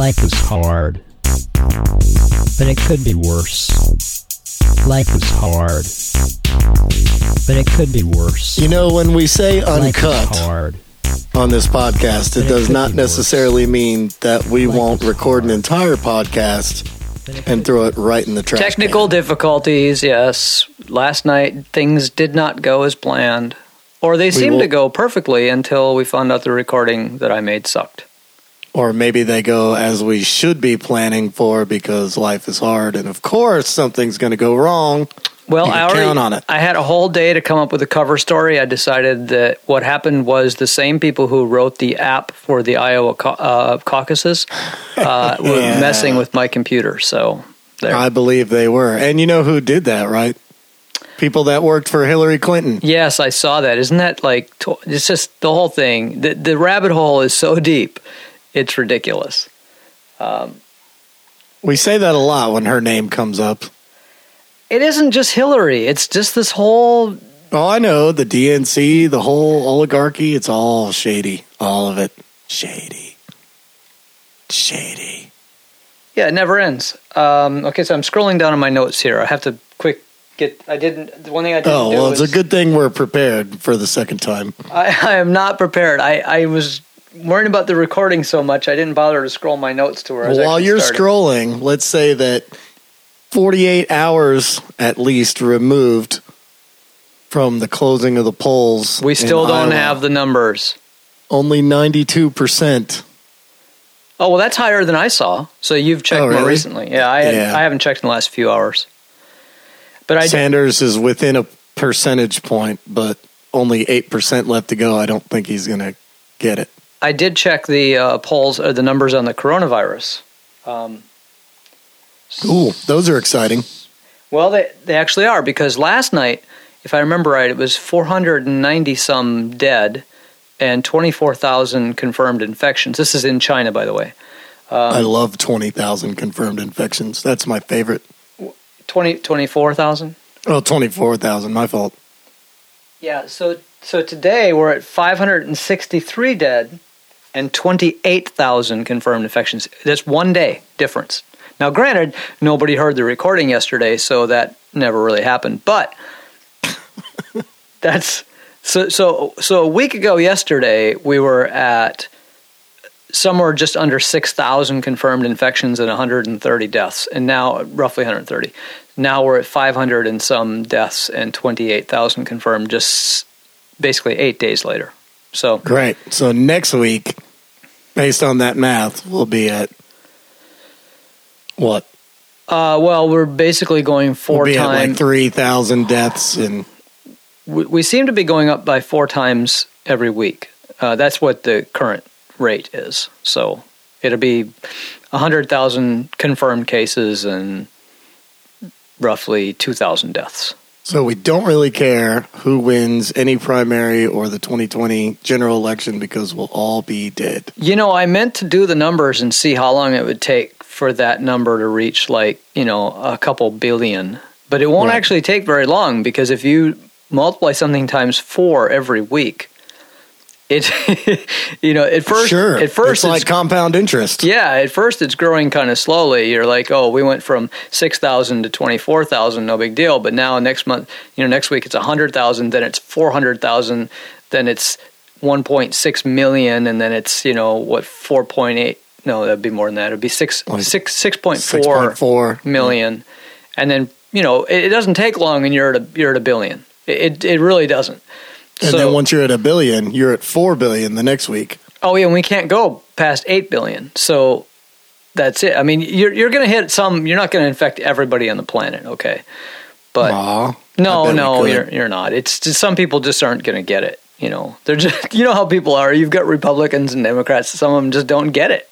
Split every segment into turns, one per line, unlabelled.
Life is hard, but it could be worse. Life is hard, but it could be worse.
You know, when we say uncut
hard.
on this podcast, it
it
does
could
not
be
necessarily mean that we
Life
won't
is
record an entire podcast and throw it right in the trash.
Technical
can.
difficulties, yes. Last night things did not go as planned. Or they seemed
will-
to go perfectly until we found out the recording that I made sucked.
Or maybe they go as we should be planning for because life is hard, and of course something's going to go wrong.
Well, I already
count on it.
I had a whole day to come up with a cover story. I decided that what happened was the same people who wrote the app for the Iowa cau- uh, caucuses uh, were
Yeah.
messing with my computer. So there.
I believe they were, and you know who did that, right? People that worked for Hillary Clinton.
Yes, I saw that. Isn't that like it's just the whole thing? The the rabbit hole is so deep, it's ridiculous.
We say that a lot when her name comes up.
It isn't just Hillary. It's just this whole.
Oh, I know the DNC, the whole oligarchy. It's all shady, all of it shady, shady.
Yeah, it never ends. Um, okay, so I'm scrolling down on my notes here. I have to quick get. I didn't. The one thing I didn't
Oh well, it's a good thing we're prepared for the second time.
I, I am not prepared. I, I was worrying about the recording so much I didn't bother to scroll my notes to where I was
Well, while you're scrolling, let's say that 48 hours at least removed from the closing of the polls.
we still don't
Iowa,
have the numbers.
only 92 percent.
Oh well, that's higher than I saw. So you've checked
Oh,
more recently. Yeah, I had,
Yeah.
I haven't checked in the last few hours. But I
Sanders is within a percentage point, but only eight percent left to go. I don't think he's going to get it.
I did check the uh, polls or the numbers on the coronavirus. Um,
Ooh, those are exciting.
well, they they actually are because last night, if I remember right, it was 490 some dead and 24,000 confirmed infections. This is in China, by the way. Um,
I love 20,000 confirmed infections. That's my favorite.
20 24,000.
Oh, 24,000. My fault.
Yeah. So so today we're at 563 dead and 28,000 confirmed infections. That's one day difference. Now, granted, nobody heard the recording yesterday, so that never really happened. But that's so so so a week ago yesterday we were at somewhere just under 6,000 confirmed infections and 130 deaths, and now roughly 130. Now we're at 500 and some deaths and 28,000 confirmed just basically eight days later. So
Great. So next week, based on that math, we'll be at what?
Uh, well, we're basically going 4
we'll
times.
like 3,000 deaths and
we, we seem to be going up by four times every week. Uh, that's what the current rate is. So it'll be 100,000 confirmed cases and roughly 2,000 deaths.
So we don't really care who wins any primary or the 2020 general election because we'll all be dead.
You know, I meant to do the numbers and see how long it would take for that number to reach like, you know, a couple billion. But it won't
Right.
actually take very long because if you multiply something times 4 every week, it you know, at first
sure.
at first
it's like compound interest.
Yeah, at first it's growing kind of slowly. You're like, oh, we went from six thousand to twenty four thousand, no big deal. But now next month, you know, next week it's a hundred thousand, then it's four hundred thousand, then it's one point six million, and then it's you know what four point eight. No, that'd be more than that. It'd be six
Like
six six point four
6.4.
million, and then you know it, it doesn't take long, and you're at a you're at a billion. It it, it really doesn't.
And
So-
then once you're at a billion, you're at 4 billion the next week.
Oh yeah, and we can't go past eight billion. So that's it. I mean, you're you're going to hit some. You're not going to infect everybody on the planet, okay? But
Aw, I
no, no, you're you're not. It's just some people just aren't going to get it. You know, they're just you know how people are. You've got Republicans and Democrats. Some of them just don't get it.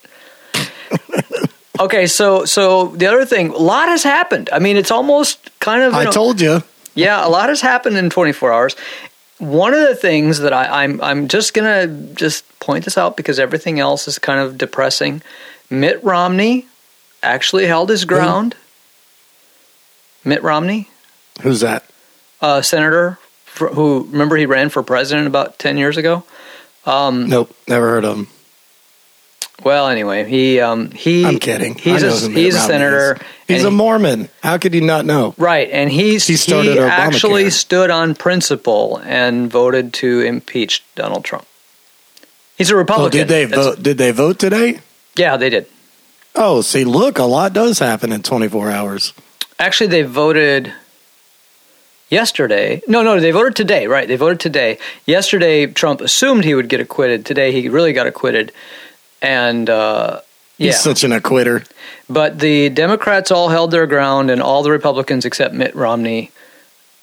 okay, so so the other thing, a lot has happened. I mean, it's almost kind of.
I
know-
told you.
yeah, a lot has happened in 24 hours. One of the things that I, I'm I'm just gonna just point this out because everything else is kind of depressing. Mitt Romney actually held his ground. Mitt Romney,
Who's that?
uh, senator, who remember he ran for president about 10 years ago. Um,
Nope, never heard of him.
Well, anyway, he um, he.
I'm kidding.
He's a he's a senator.
He's a
he-
Mormon. How could you not know?
Right, and he's
He started
he actually stood on principle and voted to impeach Donald Trump. He's a
Oh,
Republican.
did they
That's-
vote? Did they vote today?
Yeah, they did.
Oh, see, look, a lot does happen in 24 hours.
Actually, they voted yesterday. No, no, they voted today. Right, they voted today. Yesterday, Trump assumed he would get acquitted. Today, he really got acquitted, and uh, yeah.
He's such an acquitter.
But the Democrats all held their ground, and all the Republicans except Mitt Romney,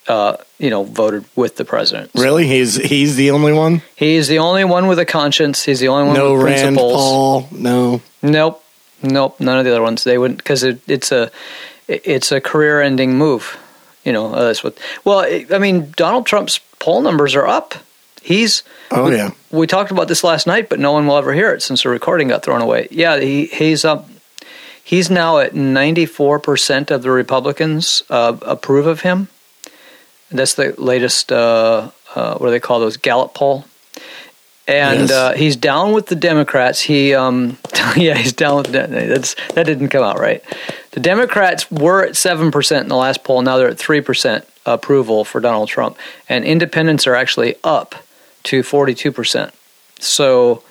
uh, you know, voted with the president.
Really? He's he's the only one.
He's the only one with a conscience. He's the only one
No
with
Rand
principles.
Paul. No.
Nope, nope. None of the other ones. They wouldn't because it, it's a it's a career-ending move. You know, uh, that's what. Well, I mean, Donald Trump's poll numbers are up. He's
Oh
we,
yeah.
we talked about this last night, but no one will ever hear it since the recording got thrown away. Yeah, he he's up. He's now at ninety four percent of the Republicans uh, approve of him. That's the latest. Uh, uh, what do they call those Gallup poll? And
Yes.
uh, he's down with the Democrats. He, um, yeah, he's down with the, that's that didn't come out right. The Democrats were at seven percent in the last poll. Now they're at three percent approval for Donald Trump, and independents are actually up to forty two percent. So,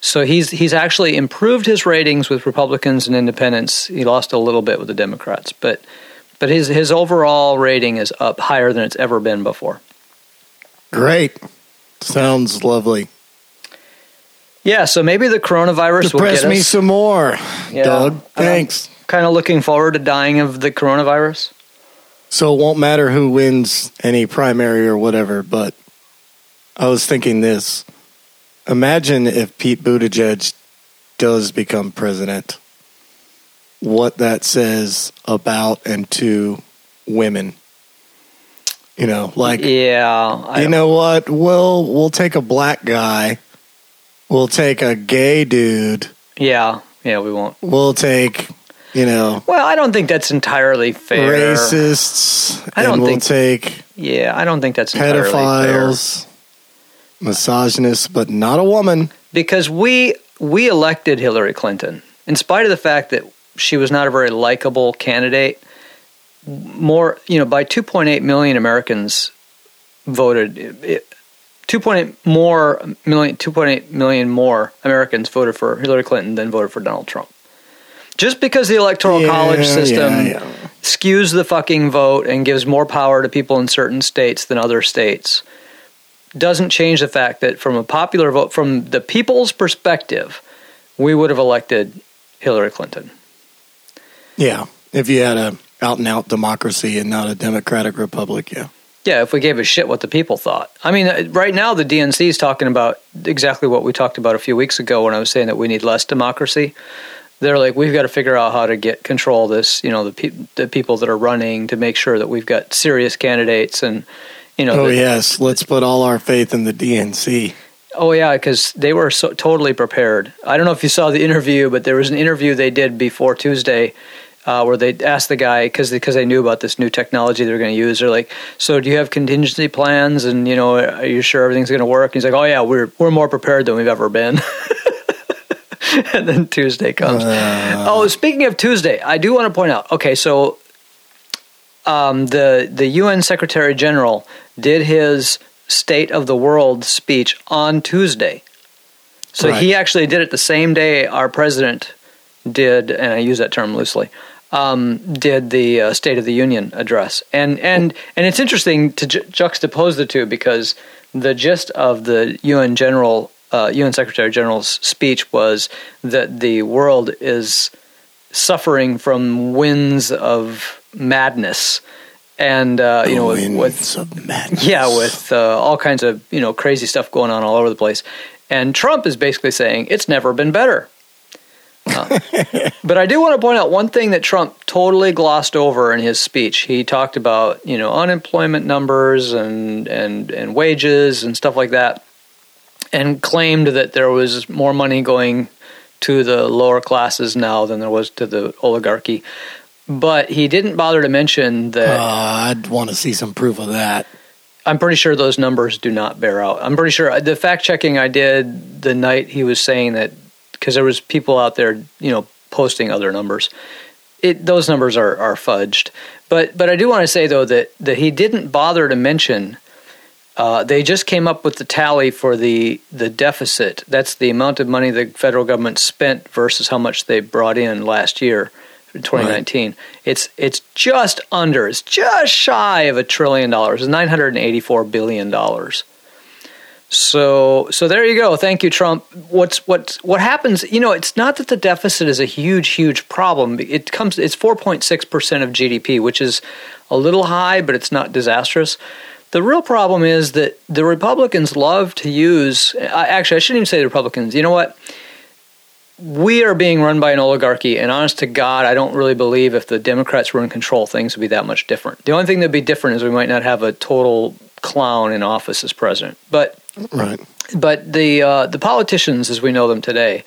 so he's he's actually improved his ratings with Republicans and independents. He lost a little bit with the Democrats, but but his his overall rating is up higher than it's ever been before.
Great. Sounds lovely.
Yeah, so maybe the coronavirus will
Depress
get
me some more,
Yeah.
Doug. Thanks.
kind of looking forward to dying of the coronavirus.
So it won't matter who wins any primary or whatever, but I was thinking this. Imagine if Pete Buttigieg does become president, what that says about and to women. You know, like
Yeah, I
you know what? We'll we'll take a black guy. We'll take a gay dude.
yeah, yeah. We won't.
We'll take, you know,
Well, I don't think that's entirely fair.
racists.
I don't
we'll
think-
take
Yeah, I don't think that's entirely fair.
pedophiles, misogynists, but not a woman.
because we we elected Hillary Clinton in spite of the fact that she was not a very likable candidate. More, you know, by 2.8 million Americans voted. It, 2.8 more million, 2.8 million more Americans voted for Hillary Clinton than voted for Donald Trump. Just because the electoral
Yeah,
college system
yeah, yeah.
skews the fucking vote and gives more power to people in certain states than other states doesn't change the fact that from a popular vote from the people's perspective we would have elected Hillary Clinton.
Yeah, if you had a out and out democracy and not a democratic republic, yeah.
Yeah, if we gave a shit what the people thought. I mean, uh, right now the DNC is talking about exactly what we talked about a few weeks ago when I was saying that we need less democracy. They're like, we've got to figure out how to get control of this. You know, the pe- the people that are running to make sure that we've got serious candidates and you know.
Oh
that-
yes, let's put all our faith in the DNC.
Oh yeah, because they were so totally prepared. I don't know if you saw the interview, but there was an interview they did before Tuesday uh, where they asked the guy because because they knew about this new technology they were going to use. They're like, "So do you have contingency plans? And you know, are you sure everything's going to work?" he's like, "Oh yeah, we're we're more prepared than we've ever been." and then Tuesday comes. oh, speaking of Tuesday, I do want to point out. Okay, so um, the the UN Secretary General did his State of the World speech on Tuesday. So
Right.
he actually did it the same day our president did, and I use that term loosely. Um, did the uh, State of the Union address, and and and it's interesting to ju- juxtapose the two because the gist of the UN General, uh, UN Secretary General's speech was that the world is suffering from winds of madness, and uh, you know with, with
madness.
yeah, with uh, all kinds of you know crazy stuff going on all over the place. And Trump is basically saying it's never been better. Uh, but I do want to point out one thing that Trump totally glossed over in his speech. He talked about you know unemployment numbers and and and wages and stuff like that, and claimed that there was more money going to the lower classes now than there was to the oligarchy. But he didn't bother to mention that.
Uh, I'd want to see some proof of that.
I'm pretty sure those numbers do not bear out. I'm pretty sure the fact checking I did the night he was saying that because there was people out there, you know, posting other numbers. It, those numbers are, are fudged. But but I do want to say though that that he didn't bother to mention. Uh, they just came up with the tally for the the deficit. That's the amount of money the federal government spent versus how much they brought in last year, 2019. Right. It's it's just under. It's just shy of a trillion dollars. It's 984 billion dollars. So so there you go. Thank you, Trump. What's what what happens? You know, it's not that the deficit is a huge huge problem. It comes. It's four point six percent of GDP, which is a little high, but it's not disastrous. The real problem is that the Republicans love to use. Actually, I shouldn't even say the Republicans. You know what? We are being run by an oligarchy, and honest to God, I don't really believe if the Democrats were in control, things would be that much different. The only thing that'd be different is we might not have a total clown in office as president. But
right.
But the uh, the politicians, as we know them today,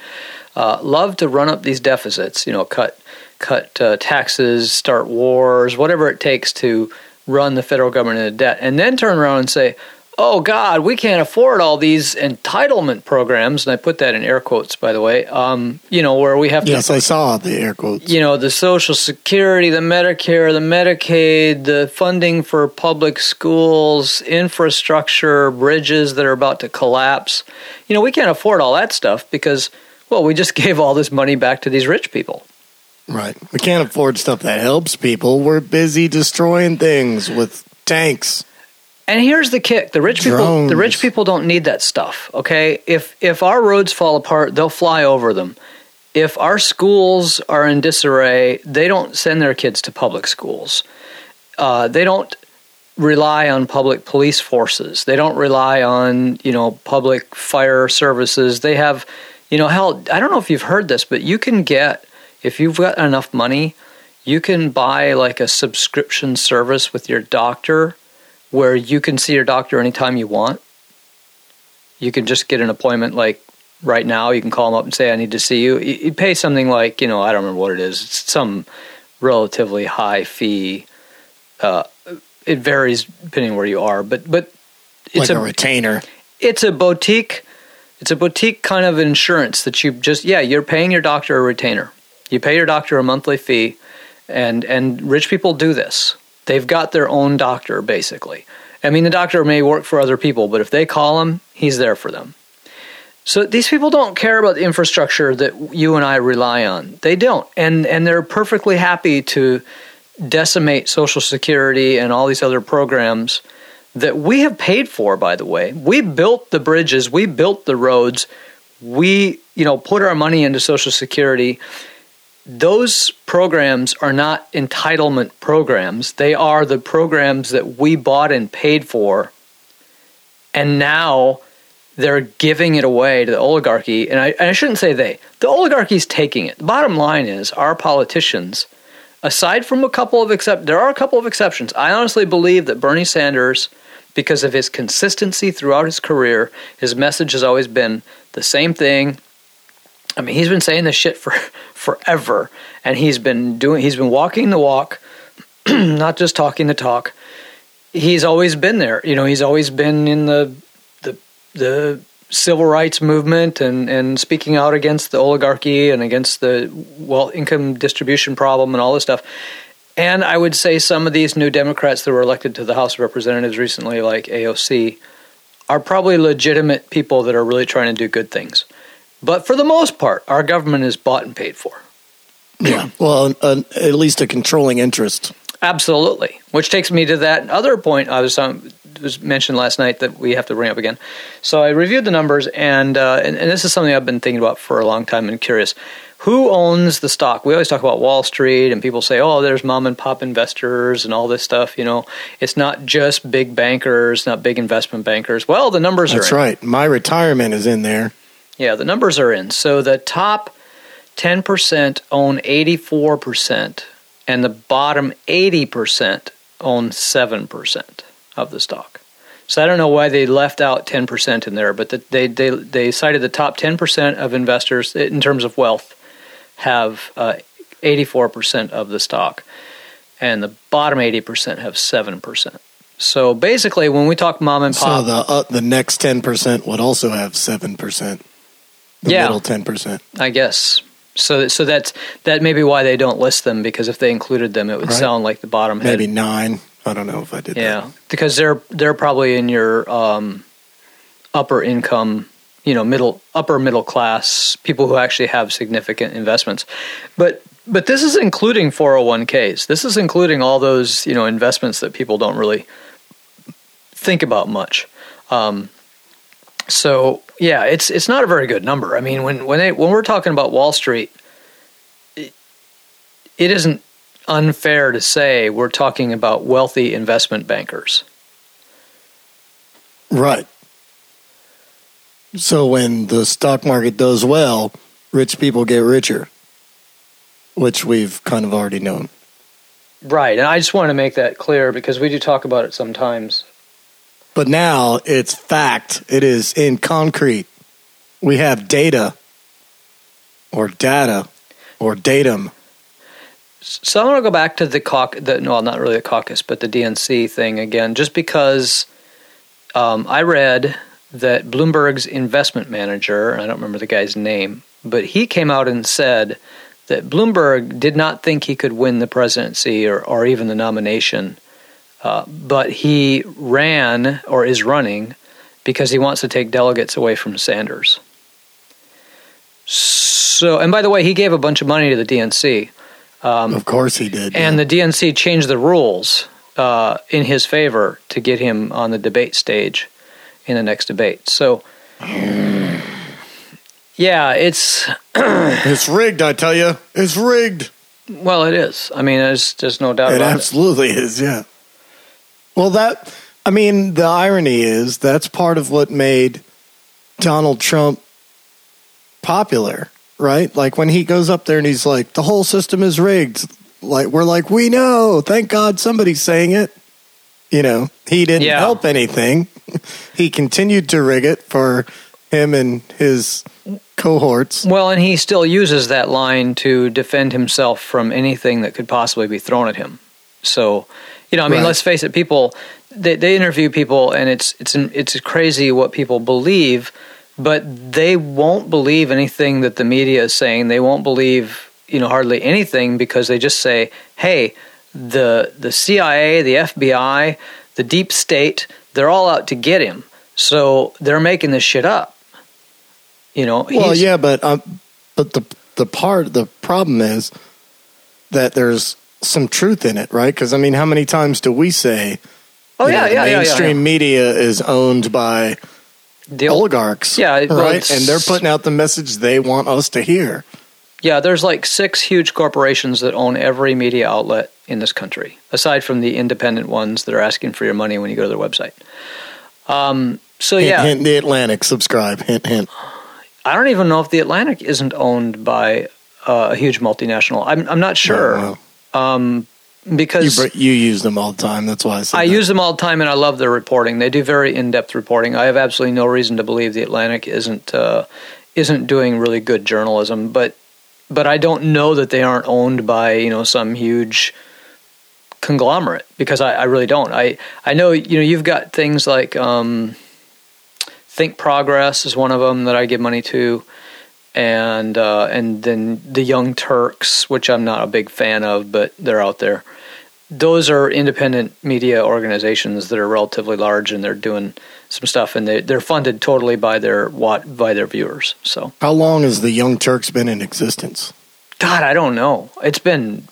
uh, love to run up these deficits. You know, cut cut uh, taxes, start wars, whatever it takes to run the federal government into debt, and then turn around and say, oh God, we can't afford all these entitlement programs, and I put that in air quotes, by the way. Um, you know, where we have
to. Yes, I saw the air quotes.
You know, the Social Security, the Medicare, the Medicaid, the funding for public schools, infrastructure, bridges that are about to collapse. You know, we can't afford all that stuff because, well, we just gave all this money back to these rich people.
Right. We can't afford stuff that helps people. We're busy destroying things with tanks.
And here's the kick: the rich people, Drones. the rich people don't need that stuff. Okay, if if our roads fall apart, they'll fly over them. If our schools are in disarray, they don't send their kids to public schools. Uh, they don't rely on public police forces. They don't rely on you know public fire services. They have, you know, hell. I don't know if you've heard this, but you can get if you've got enough money, you can buy like a subscription service with your doctor where you can see your doctor anytime you want. You can just get an appointment like right now. You can call them up and say, I need to see you. You pay something like, you know, I don't remember what it is. It's some relatively high fee. Uh, it varies depending where you are, but but
it's like a, a retainer.
It's a boutique. It's a boutique kind of insurance that you just yeah you're paying your doctor a retainer. You pay your doctor a monthly fee, and and rich people do this. They've got their own doctor, basically. I mean, the doctor may work for other people, but if they call him, he's there for them. So these people don't care about the infrastructure that you and I rely on. They don't. And and they're perfectly happy to decimate social security and all these other programs that we have paid for by the way. We built the bridges, we built the roads. We, you know, put our money into social security those programs are not entitlement programs. They are the programs that we bought and paid for. And now they're giving it away to the oligarchy. And I, and I shouldn't say they, the oligarchy is taking it. The bottom line is our politicians, aside from a couple of except there are a couple of exceptions. I honestly believe that Bernie Sanders, because of his consistency throughout his career, his message has always been the same thing I mean, he's been saying this shit for forever, and he's been doing. He's been walking the walk, not just talking the talk. He's always been there. You know, he's always been in the the the civil rights movement and and speaking out against the oligarchy and against the well income distribution problem and all this stuff. And I would say some of these new Democrats that were elected to the House of Representatives recently, like AOC, are probably legitimate people that are really trying to do good things. But for the most part, our government is bought and paid for.
Yeah, well, uh, at least a controlling interest.
Absolutely. Which takes me to that other point I was um, was mentioned last night that we have to bring up again. So I reviewed the numbers, and, uh, and and this is something I've been thinking about for a long time and curious. Who owns the stock? We always talk about Wall Street, and people say, "Oh, there's mom and pop investors and all this stuff." You know, it's not just big bankers, not big investment bankers. Well, the numbers
That's
are.
That's right. My retirement is in there.
Yeah, the numbers are in. So the top 10% own 84%, and the bottom 80% own 7% of the stock. So I don't know why they left out 10% in there, but the, they, they, they cited the top 10% of investors in terms of wealth have uh, 84% of the stock, and the bottom 80% have 7%. So basically, when we talk mom and pop,
so the uh, the next ten percent would also have seven percent. The
Yeah.
middle ten percent.
I guess. So so that's that may be why they don't list them because if they included them, it would
Right.
sound like the bottom head.
Maybe nine. I don't know if I did that.
Yeah,
that.
because they're they're probably in your um, upper income, you know, middle upper middle class people who actually have significant investments. But but this is including 401ks. This is including all those you know investments that people don't really think about much. Um, so yeah, it's it's not a very good number. I mean, when when they when we're talking about Wall Street, it, it isn't unfair to say we're talking about wealthy investment bankers.
Right. So when the stock market does well, rich people get richer, which we've kind of already known.
Right, and I just want to make that clear because we do talk about it sometimes.
But now it's fact. It is in concrete. We have data or data or datum.
So I want to go back to the caucus. The, no, not really the caucus, but the DNC thing again, just because um, I read that Bloomberg's investment manager, I don't remember the guy's name, but he came out and said that Bloomberg did not think he could win the presidency or, or even the nomination, uh, but he ran or is running because he wants to take delegates away from Sanders. So, and by the way, he gave a bunch of money to the DNC. Um,
Of course he did.
and
yeah.
the DNC changed the rules uh, in his favor to get him on the debate stage in the next debate. So, yeah, it's
it's rigged, I tell you. It's rigged.
well, it is. I mean, there's there's no doubt
It absolutely is, yeah. Well, that, I mean, the irony is that's part of what made Donald Trump popular, right? Like when he goes up there and he's like, the whole system is rigged. Like, we're like, we know. Thank God somebody's saying it. You know, he didn't
Yeah.
help anything. he continued to rig it for him and his cohorts.
Well, and he still uses that line to defend himself from anything that could possibly be thrown at him. So, you know, I mean,
Right.
let's face it. People they, they interview people, and it's it's it's crazy what people believe, but they won't believe anything that the media is saying. They won't believe you know hardly anything because they just say, "Hey, the the CIA, the FBI, the deep state, they're all out to get him." So they're making this shit up. You know,
Well, yeah, but um, but the the part the problem is that there's some truth in it, right? Because I mean, how many times do we say?
Oh yeah,
know,
yeah, yeah, yeah,
mainstream
yeah.
media is owned by
The
oligarchs,
Yeah,
right? And they're putting out the message they want us to hear.
Yeah, there's like six huge corporations that own every media outlet in this country, aside from the independent ones that are asking for your money when you go to their website. Um, so
Hint,
yeah,
hint, the Atlantic. Subscribe. Hint, hint.
I don't even know if the Atlantic isn't owned by uh, a huge multinational. I'm I'm not sure
Oh,
um,
well. You
because
you use them all the time. That's why I said
I use them all the time and I love their reporting. They do very in depth reporting. I have absolutely no reason to believe the Atlantic isn't uh, isn't doing really good journalism, but but I don't know that they aren't owned by you know some huge conglomerate because I, I really don't. I I know you know you've got things like um, Think Progress is one of them that I give money to. And uh, and then the Young Turks, which I'm not a big fan of, but they're out there those are independent media organizations that are relatively large and they're doing some stuff and they, they're funded totally by their what by their viewers so
How long has the Young Turks been in existence?
god i don't know it's been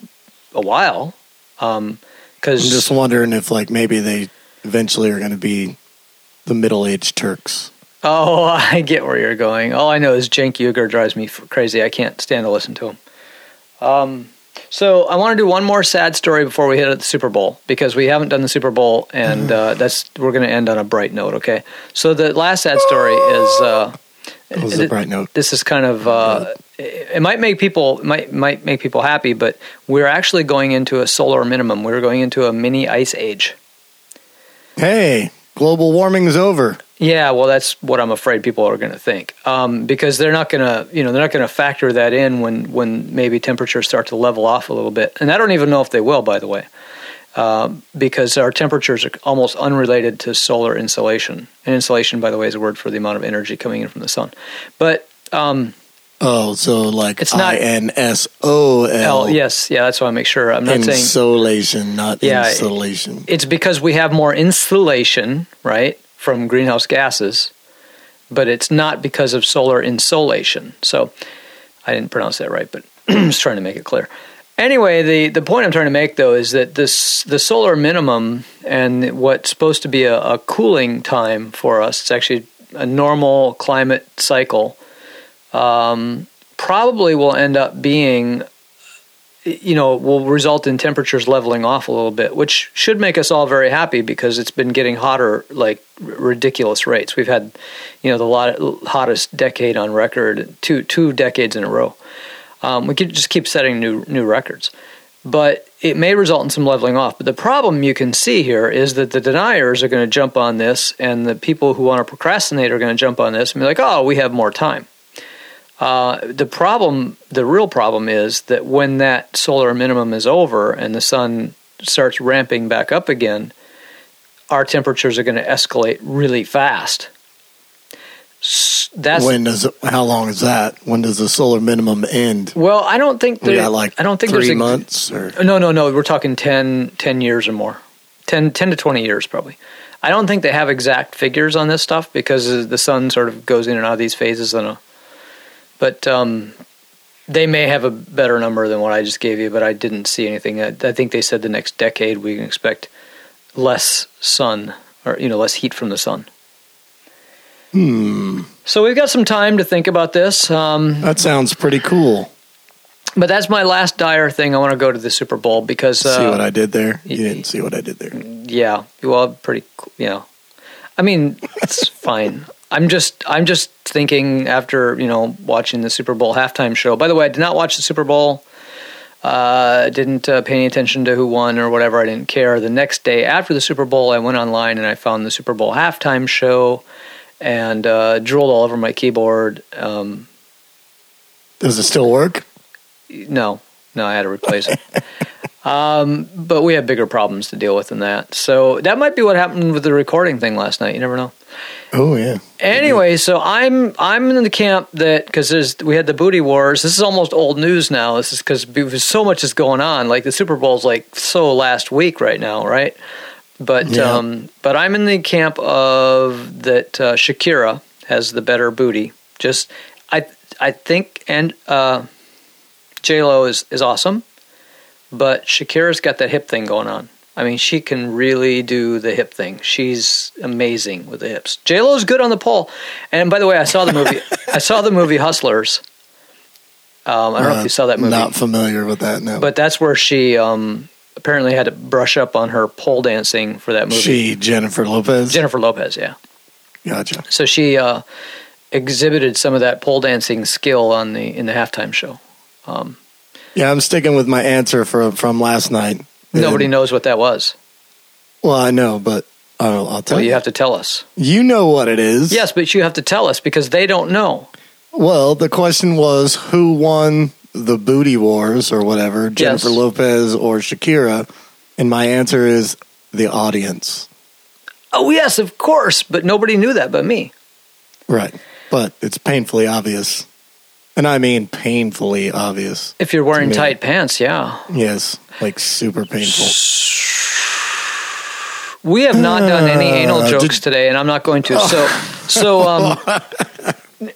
a while um
cause
I'm
just wondering if, like, maybe they eventually are going to be the middle-aged Turks.
Oh i get where you're going all i know is cenk Uygur drives me crazy i can't stand to listen to him um so I want to do one more sad story before we hit at the Super Bowl because we haven't done the Super Bowl and uh, that's we're going to end on a bright note. Okay, so the last sad story is uh,
That was a bright note.
this is kind of uh, it it might make people might might make people happy, but we're actually going into a solar minimum. We're going into a mini ice age.
Hey, global warming's over.
Yeah, well, that's what I'm afraid people are going to think um, because they're not going to, you know, they're not going to factor that in when when maybe temperatures start to level off a little bit. And I don't even know if they will, by the way, um, because our temperatures are almost unrelated to solar insolation. And insolation, by the way, is a word for the amount of energy coming in from the sun. But Um,
Oh, so like
It's not-
I N S O
L, yes, yeah, that's why I make sure. I'm not saying
Insolation, not
Yeah,
insulation.
it's because we have more insulation, right, from greenhouse gases, but it's not because of solar insolation. So I didn't pronounce that right, but was trying to make it clear. Anyway, the, the point I'm trying to make though is that this the solar minimum and what's supposed to be a, a cooling time for us, it's actually a normal climate cycle, um, probably will end up being you know, will result in temperatures leveling off a little bit, which should make us all very happy because it's been getting hotter like ridiculous rates. We've had, you know, the lot, hottest decade on record, two two decades in a row. Um, we could just keep setting new new records, but it may result in some leveling off. But the problem you can see here is that the deniers are going to jump on this, and the people who want to procrastinate are going to jump on this and be like, "Oh, we have more time." Uh, the problem, the real problem is that when that solar minimum is over and the sun starts ramping back up again, our temperatures are going to escalate really fast. That's
when does it, how long is that? When does the solar minimum end?
well. I don't think there,
like
I don't think
three
there's a,
months or
No, no, no. We're talking 10, 10 years or more. 10, 10 to 20 years, probably. I don't think they have exact figures on this stuff because the sun sort of goes in and out of these phases. On a, but um, they may have a better number than what I just gave you, but I didn't see anything. I, I think they said the next decade we can expect less sun or, you know, less heat from the sun.
hmm.
So we've got some time to think about this. Um,
That sounds pretty cool.
but that's my last dire thing. I want to go to the Super Bowl because uh,
see what I did there. You didn't see what I did there.
Yeah, well, pretty, cool, you know. I mean, it's fine. I'm just, I'm just thinking after you know watching the Super Bowl halftime show. By the way, I did not watch the Super Bowl. Uh, didn't uh, pay any attention to who won or whatever. I didn't care. The next day after the Super Bowl, I went online and I found the Super Bowl halftime show and uh, drooled all over my keyboard. Um,
Does it still work?
no, no, I had to replace it. um, but we have bigger problems to deal with than that. So that might be what happened with the recording thing last night. You never know.
Oh yeah.
Anyway, so I'm I'm in the camp that because we had the booty wars. This is almost old news now. This is because so much is going on. Like the Super Bowl's like so last week right now, right? But
Yeah.
um, but I'm in the camp of that uh, Shakira has the better booty. Just I I think and uh, J Lo is is awesome, but Shakira's got that hip thing going on. I mean, she can really do the hip thing. She's amazing with the hips. J Lo's good on the pole. And by the way, I saw the movie. I saw the movie Hustlers. Um, I don't know if
Uh,
you saw that movie,
Not familiar with that. No.
but that's where she um, apparently had to brush up on her pole dancing for that movie.
she Jennifer Lopez.
Jennifer Lopez, yeah.
Gotcha.
So she uh, exhibited some of that pole dancing skill on the in the halftime show. Um,
Yeah, I'm sticking with my answer for from last night.
nobody
And-
knows what that was.
Well, I know, but I'll, I'll tell
Well,
you.
you have to tell us.
You know what it is.
Yes, but you have to tell us because they don't know.
Well, the question was who won the booty wars or whatever, Jennifer
Yes.
Lopez or Shakira? And my answer is the audience.
Oh yes, of course, but nobody knew that but me.
Right. But it's painfully obvious. And I mean painfully obvious.
If you're wearing tight pants, yeah.
Yes. Like super painful.
We have not done any anal jokes today, and I'm not going to. So, so um,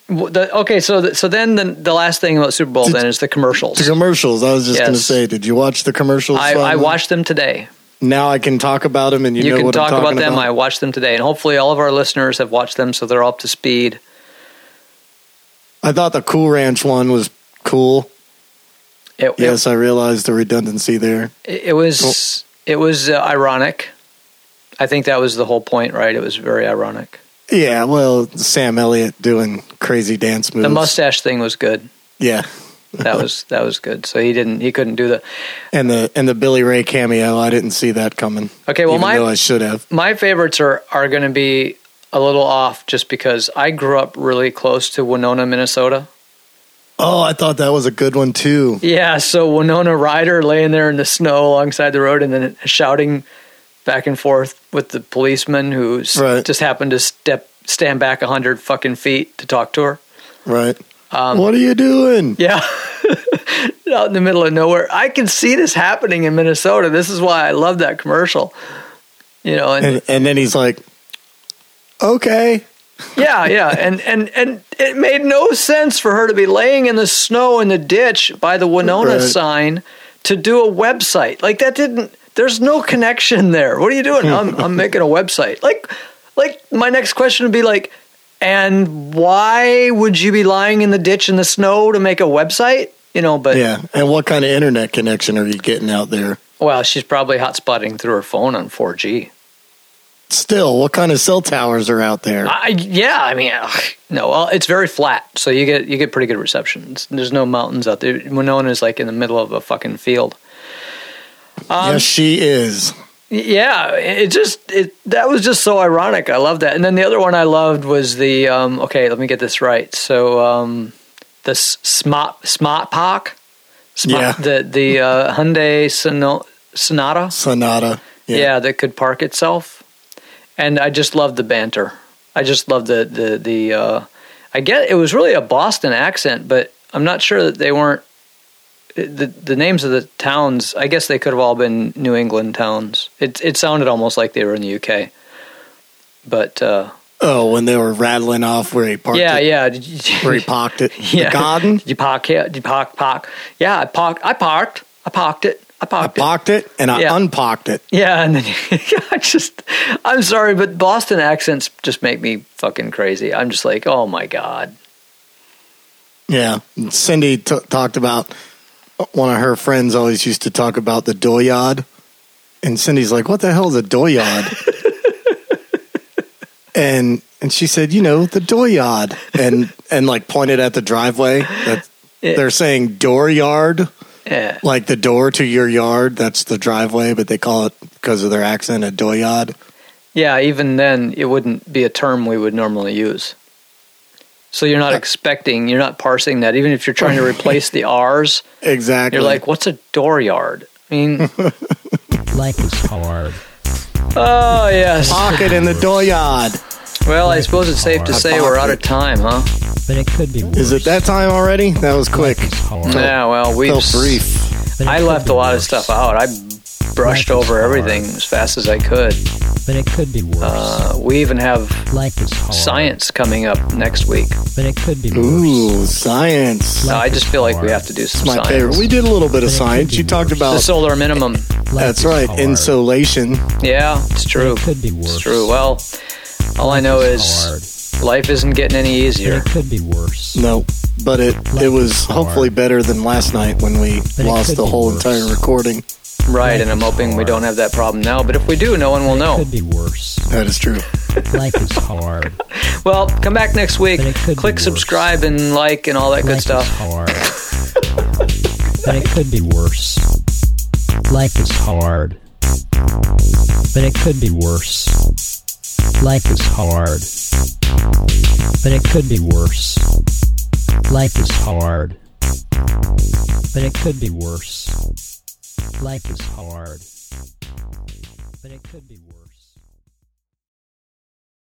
the, okay. So, the, so then the, the last thing about Super Bowl then is the commercials.
The commercials. I was just going to say, did you watch the commercials?
I, I watched them today.
Now I can talk about them and you,
You,
know
can
what
talk
I'm
about them.
about.
I watched them today, and hopefully all of our listeners have watched them, so they're up to speed.
I thought the Cool Ranch one was cool.
It, it-
Yes, I realized the redundancy there.
it, it was it was uh, ironic. I think that was the whole point, right? It was very ironic.
Yeah, well, Sam Elliott doing crazy dance moves.
The mustache thing was good.
Yeah,
That was that was good. So he didn't he couldn't do the
and the and the Billy Ray cameo. I didn't see that coming.
Okay, well my
I should have.
my favorites are are going to be a little off just because I grew up really close to Winona, Minnesota.
Oh, I thought that was a good one too.
Yeah, so Winona Ryder laying there in the snow alongside the road and then shouting back and forth with the policeman who
Right.
just happened to step stand back a hundred fucking feet to talk to her.
Right. Um, what are you doing?
Yeah. Out in the middle of nowhere. I can see this happening in Minnesota. This is why I love that commercial. You know, and,
And, and then he's like, okay.
yeah, yeah. And, and and it made no sense for her to be laying in the snow in the ditch by the Winona
Right.
sign to do a website. Like that didn't there's no connection there. What are you doing? I'm I'm making a website. Like like my next question would be like and why would you be lying in the ditch in the snow to make a website? You know, but
Yeah. And what kind of internet connection are you getting out there?
Well, she's probably hotspotting through her phone on 4G.
Still, what kind of cell towers are out there?
I, yeah, I mean, ugh, no, well, it's very flat, so you get you get pretty good reception. There's no mountains out there. Winona is like in the middle of a fucking field. Um,
yes, she is.
Yeah, it just it that was just so ironic. I love that. And then the other one I loved was the um, okay. Let me get this right. So um, the Smart Smart Park,
Yeah.
the the uh, Hyundai Sono- Sonata.
Sonata.
yeah. that could park itself and i just loved the banter. I just loved the the the uh i get it was really a boston accent but i'm not sure that they weren't the the names of the towns i guess they could have all been new england towns. It it sounded almost like they were in the uk but uh
Oh, when they were rattling off where he parked
yeah
it.
yeah. You-
Where he parked it.
yeah.
The garden.
Did you park here? Did you park park? Yeah i parked i parked i parked it i
I
parked it
it and I
Yeah.
unparked it.
Yeah, and then I just, I'm sorry, but Boston accents just make me fucking crazy. I'm just like, oh my god.
Yeah. Cindy t- talked about uh, one of her friends always used to talk about the doyard. And Cindy's like, what the hell is a doyard? and and she said, you know, the doyard. And and like pointed at the driveway. That
Yeah.
they're saying dooryard,
Yeah,
like the door to your yard. That's the driveway, but they call it because of their accent a doyard.
yeah. Even then, it wouldn't be a term we would normally use. So you're not
Uh,
expecting, you're not parsing that. Even if you're trying to replace the R's,
Exactly.
you're like, what's a dooryard? I mean,
Life is hard,
oh yes.
pocket in the dooryard.
Well, I suppose it's safe to say we're out of time, huh?
but it could be worse.
Is it that time already? That was quick.
Life is hard,
Yeah. Well, we've.
So brief.
I left a lot of stuff out. I brushed
Life
over everything as fast as I could.
But it could be worse.
Uh, we even have
Life is
science coming up next week.
but it could be worse.
Ooh, science.
No, I just feel like we have to do some
It's my
science.
favorite. We did a little bit of
But it
science.
be
You talked
about
the solar minimum.
Life
that's right,
hard,
insulation.
Yeah, it's
but
true.
It could be worse.
It's true. Well, all I know is
hard,
life isn't getting any
but
easier.
it could be worse.
No, but it
Life
it was
is hard.
hopefully better than last night when we
But
lost the whole
worse.
entire recording.
Right, and I'm
Life is
hoping we don't have that problem now. But if we do, no one will
But It
know.
could be worse.
That is true.
Life is hard.
Well, come back next week.
But it could be
Click subscribe and like and all that good
Life
stuff.
is hard. but it could be worse. Life is hard. But it could be worse. Life is hard. But it could be worse. Life is hard. But it could be worse. Life is hard. But it could be worse.